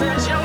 message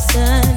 sun.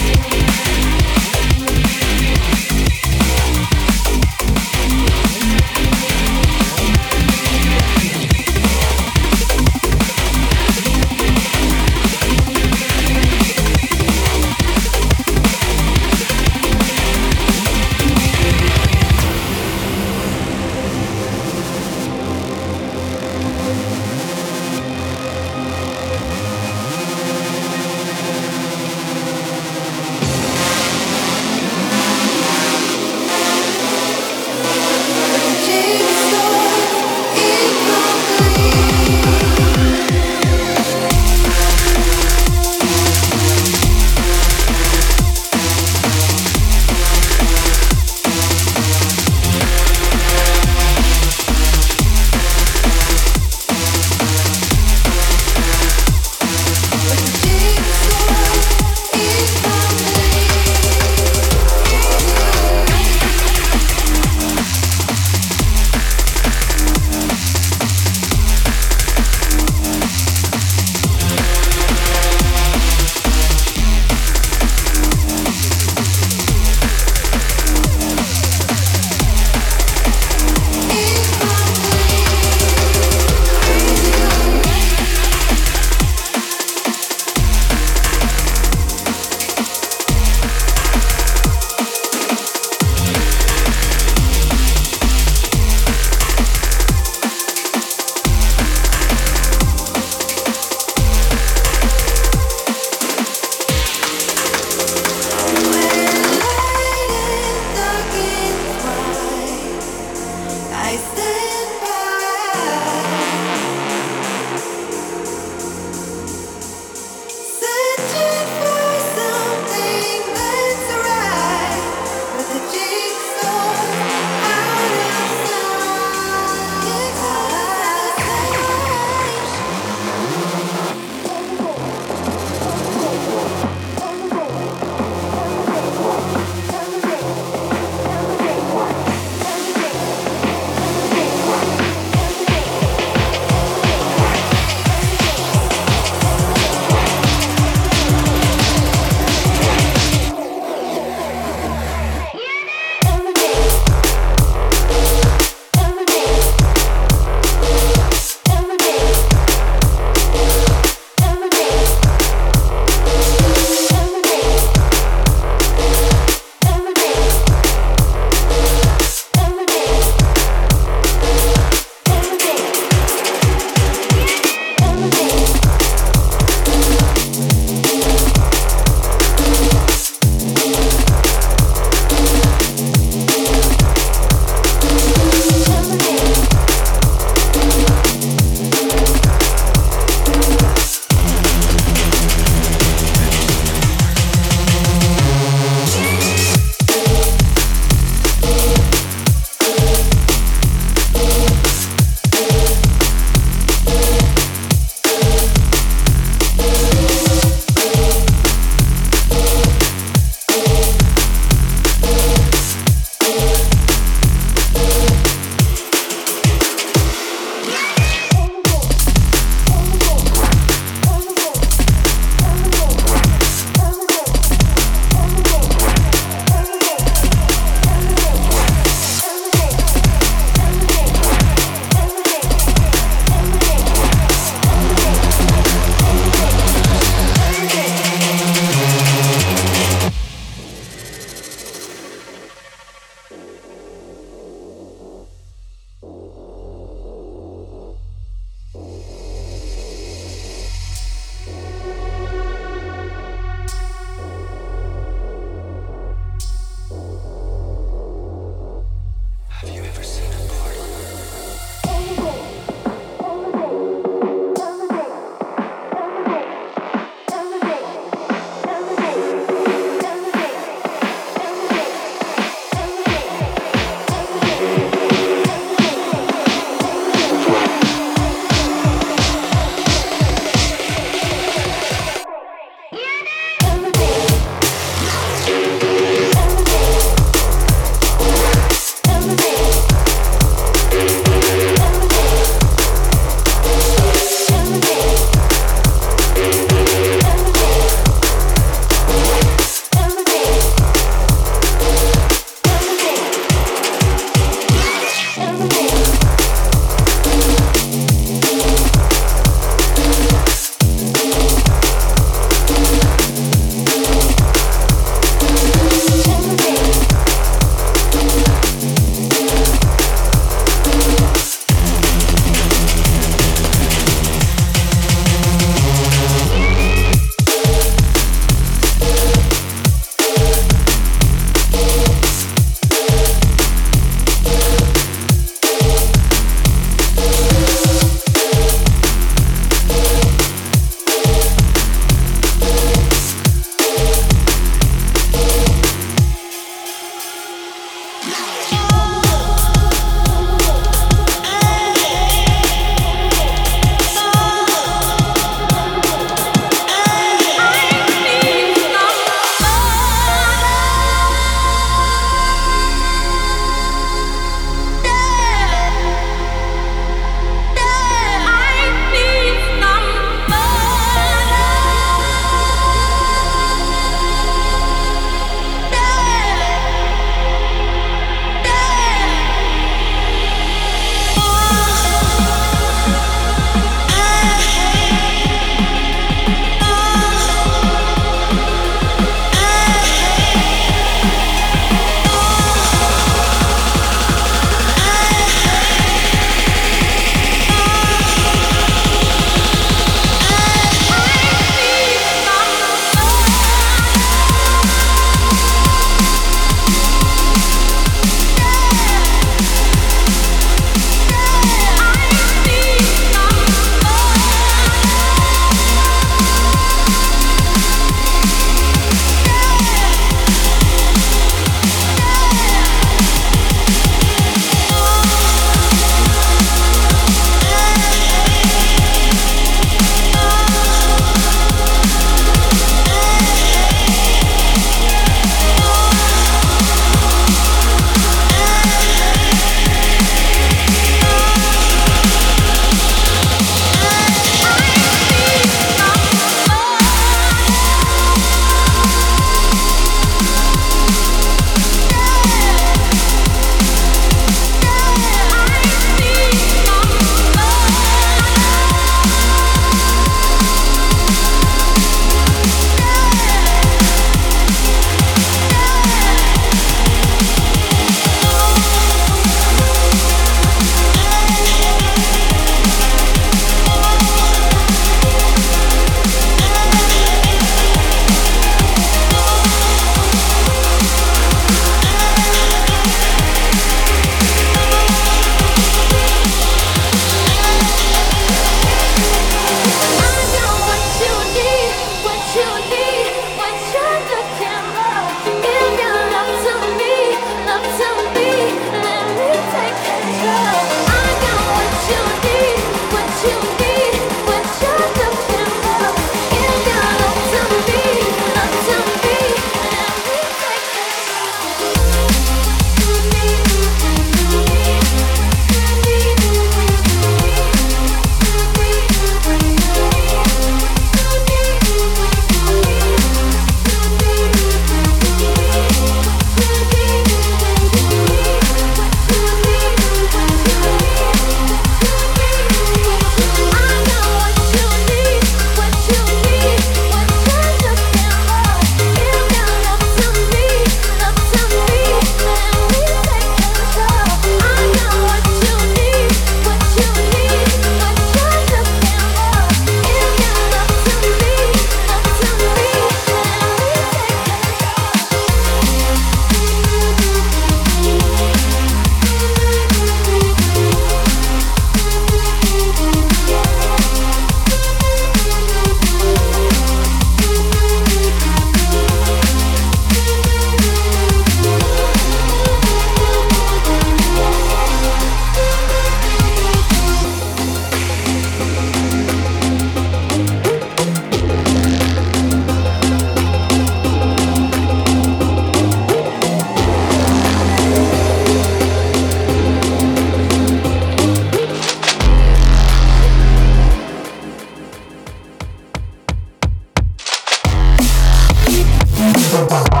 Bye.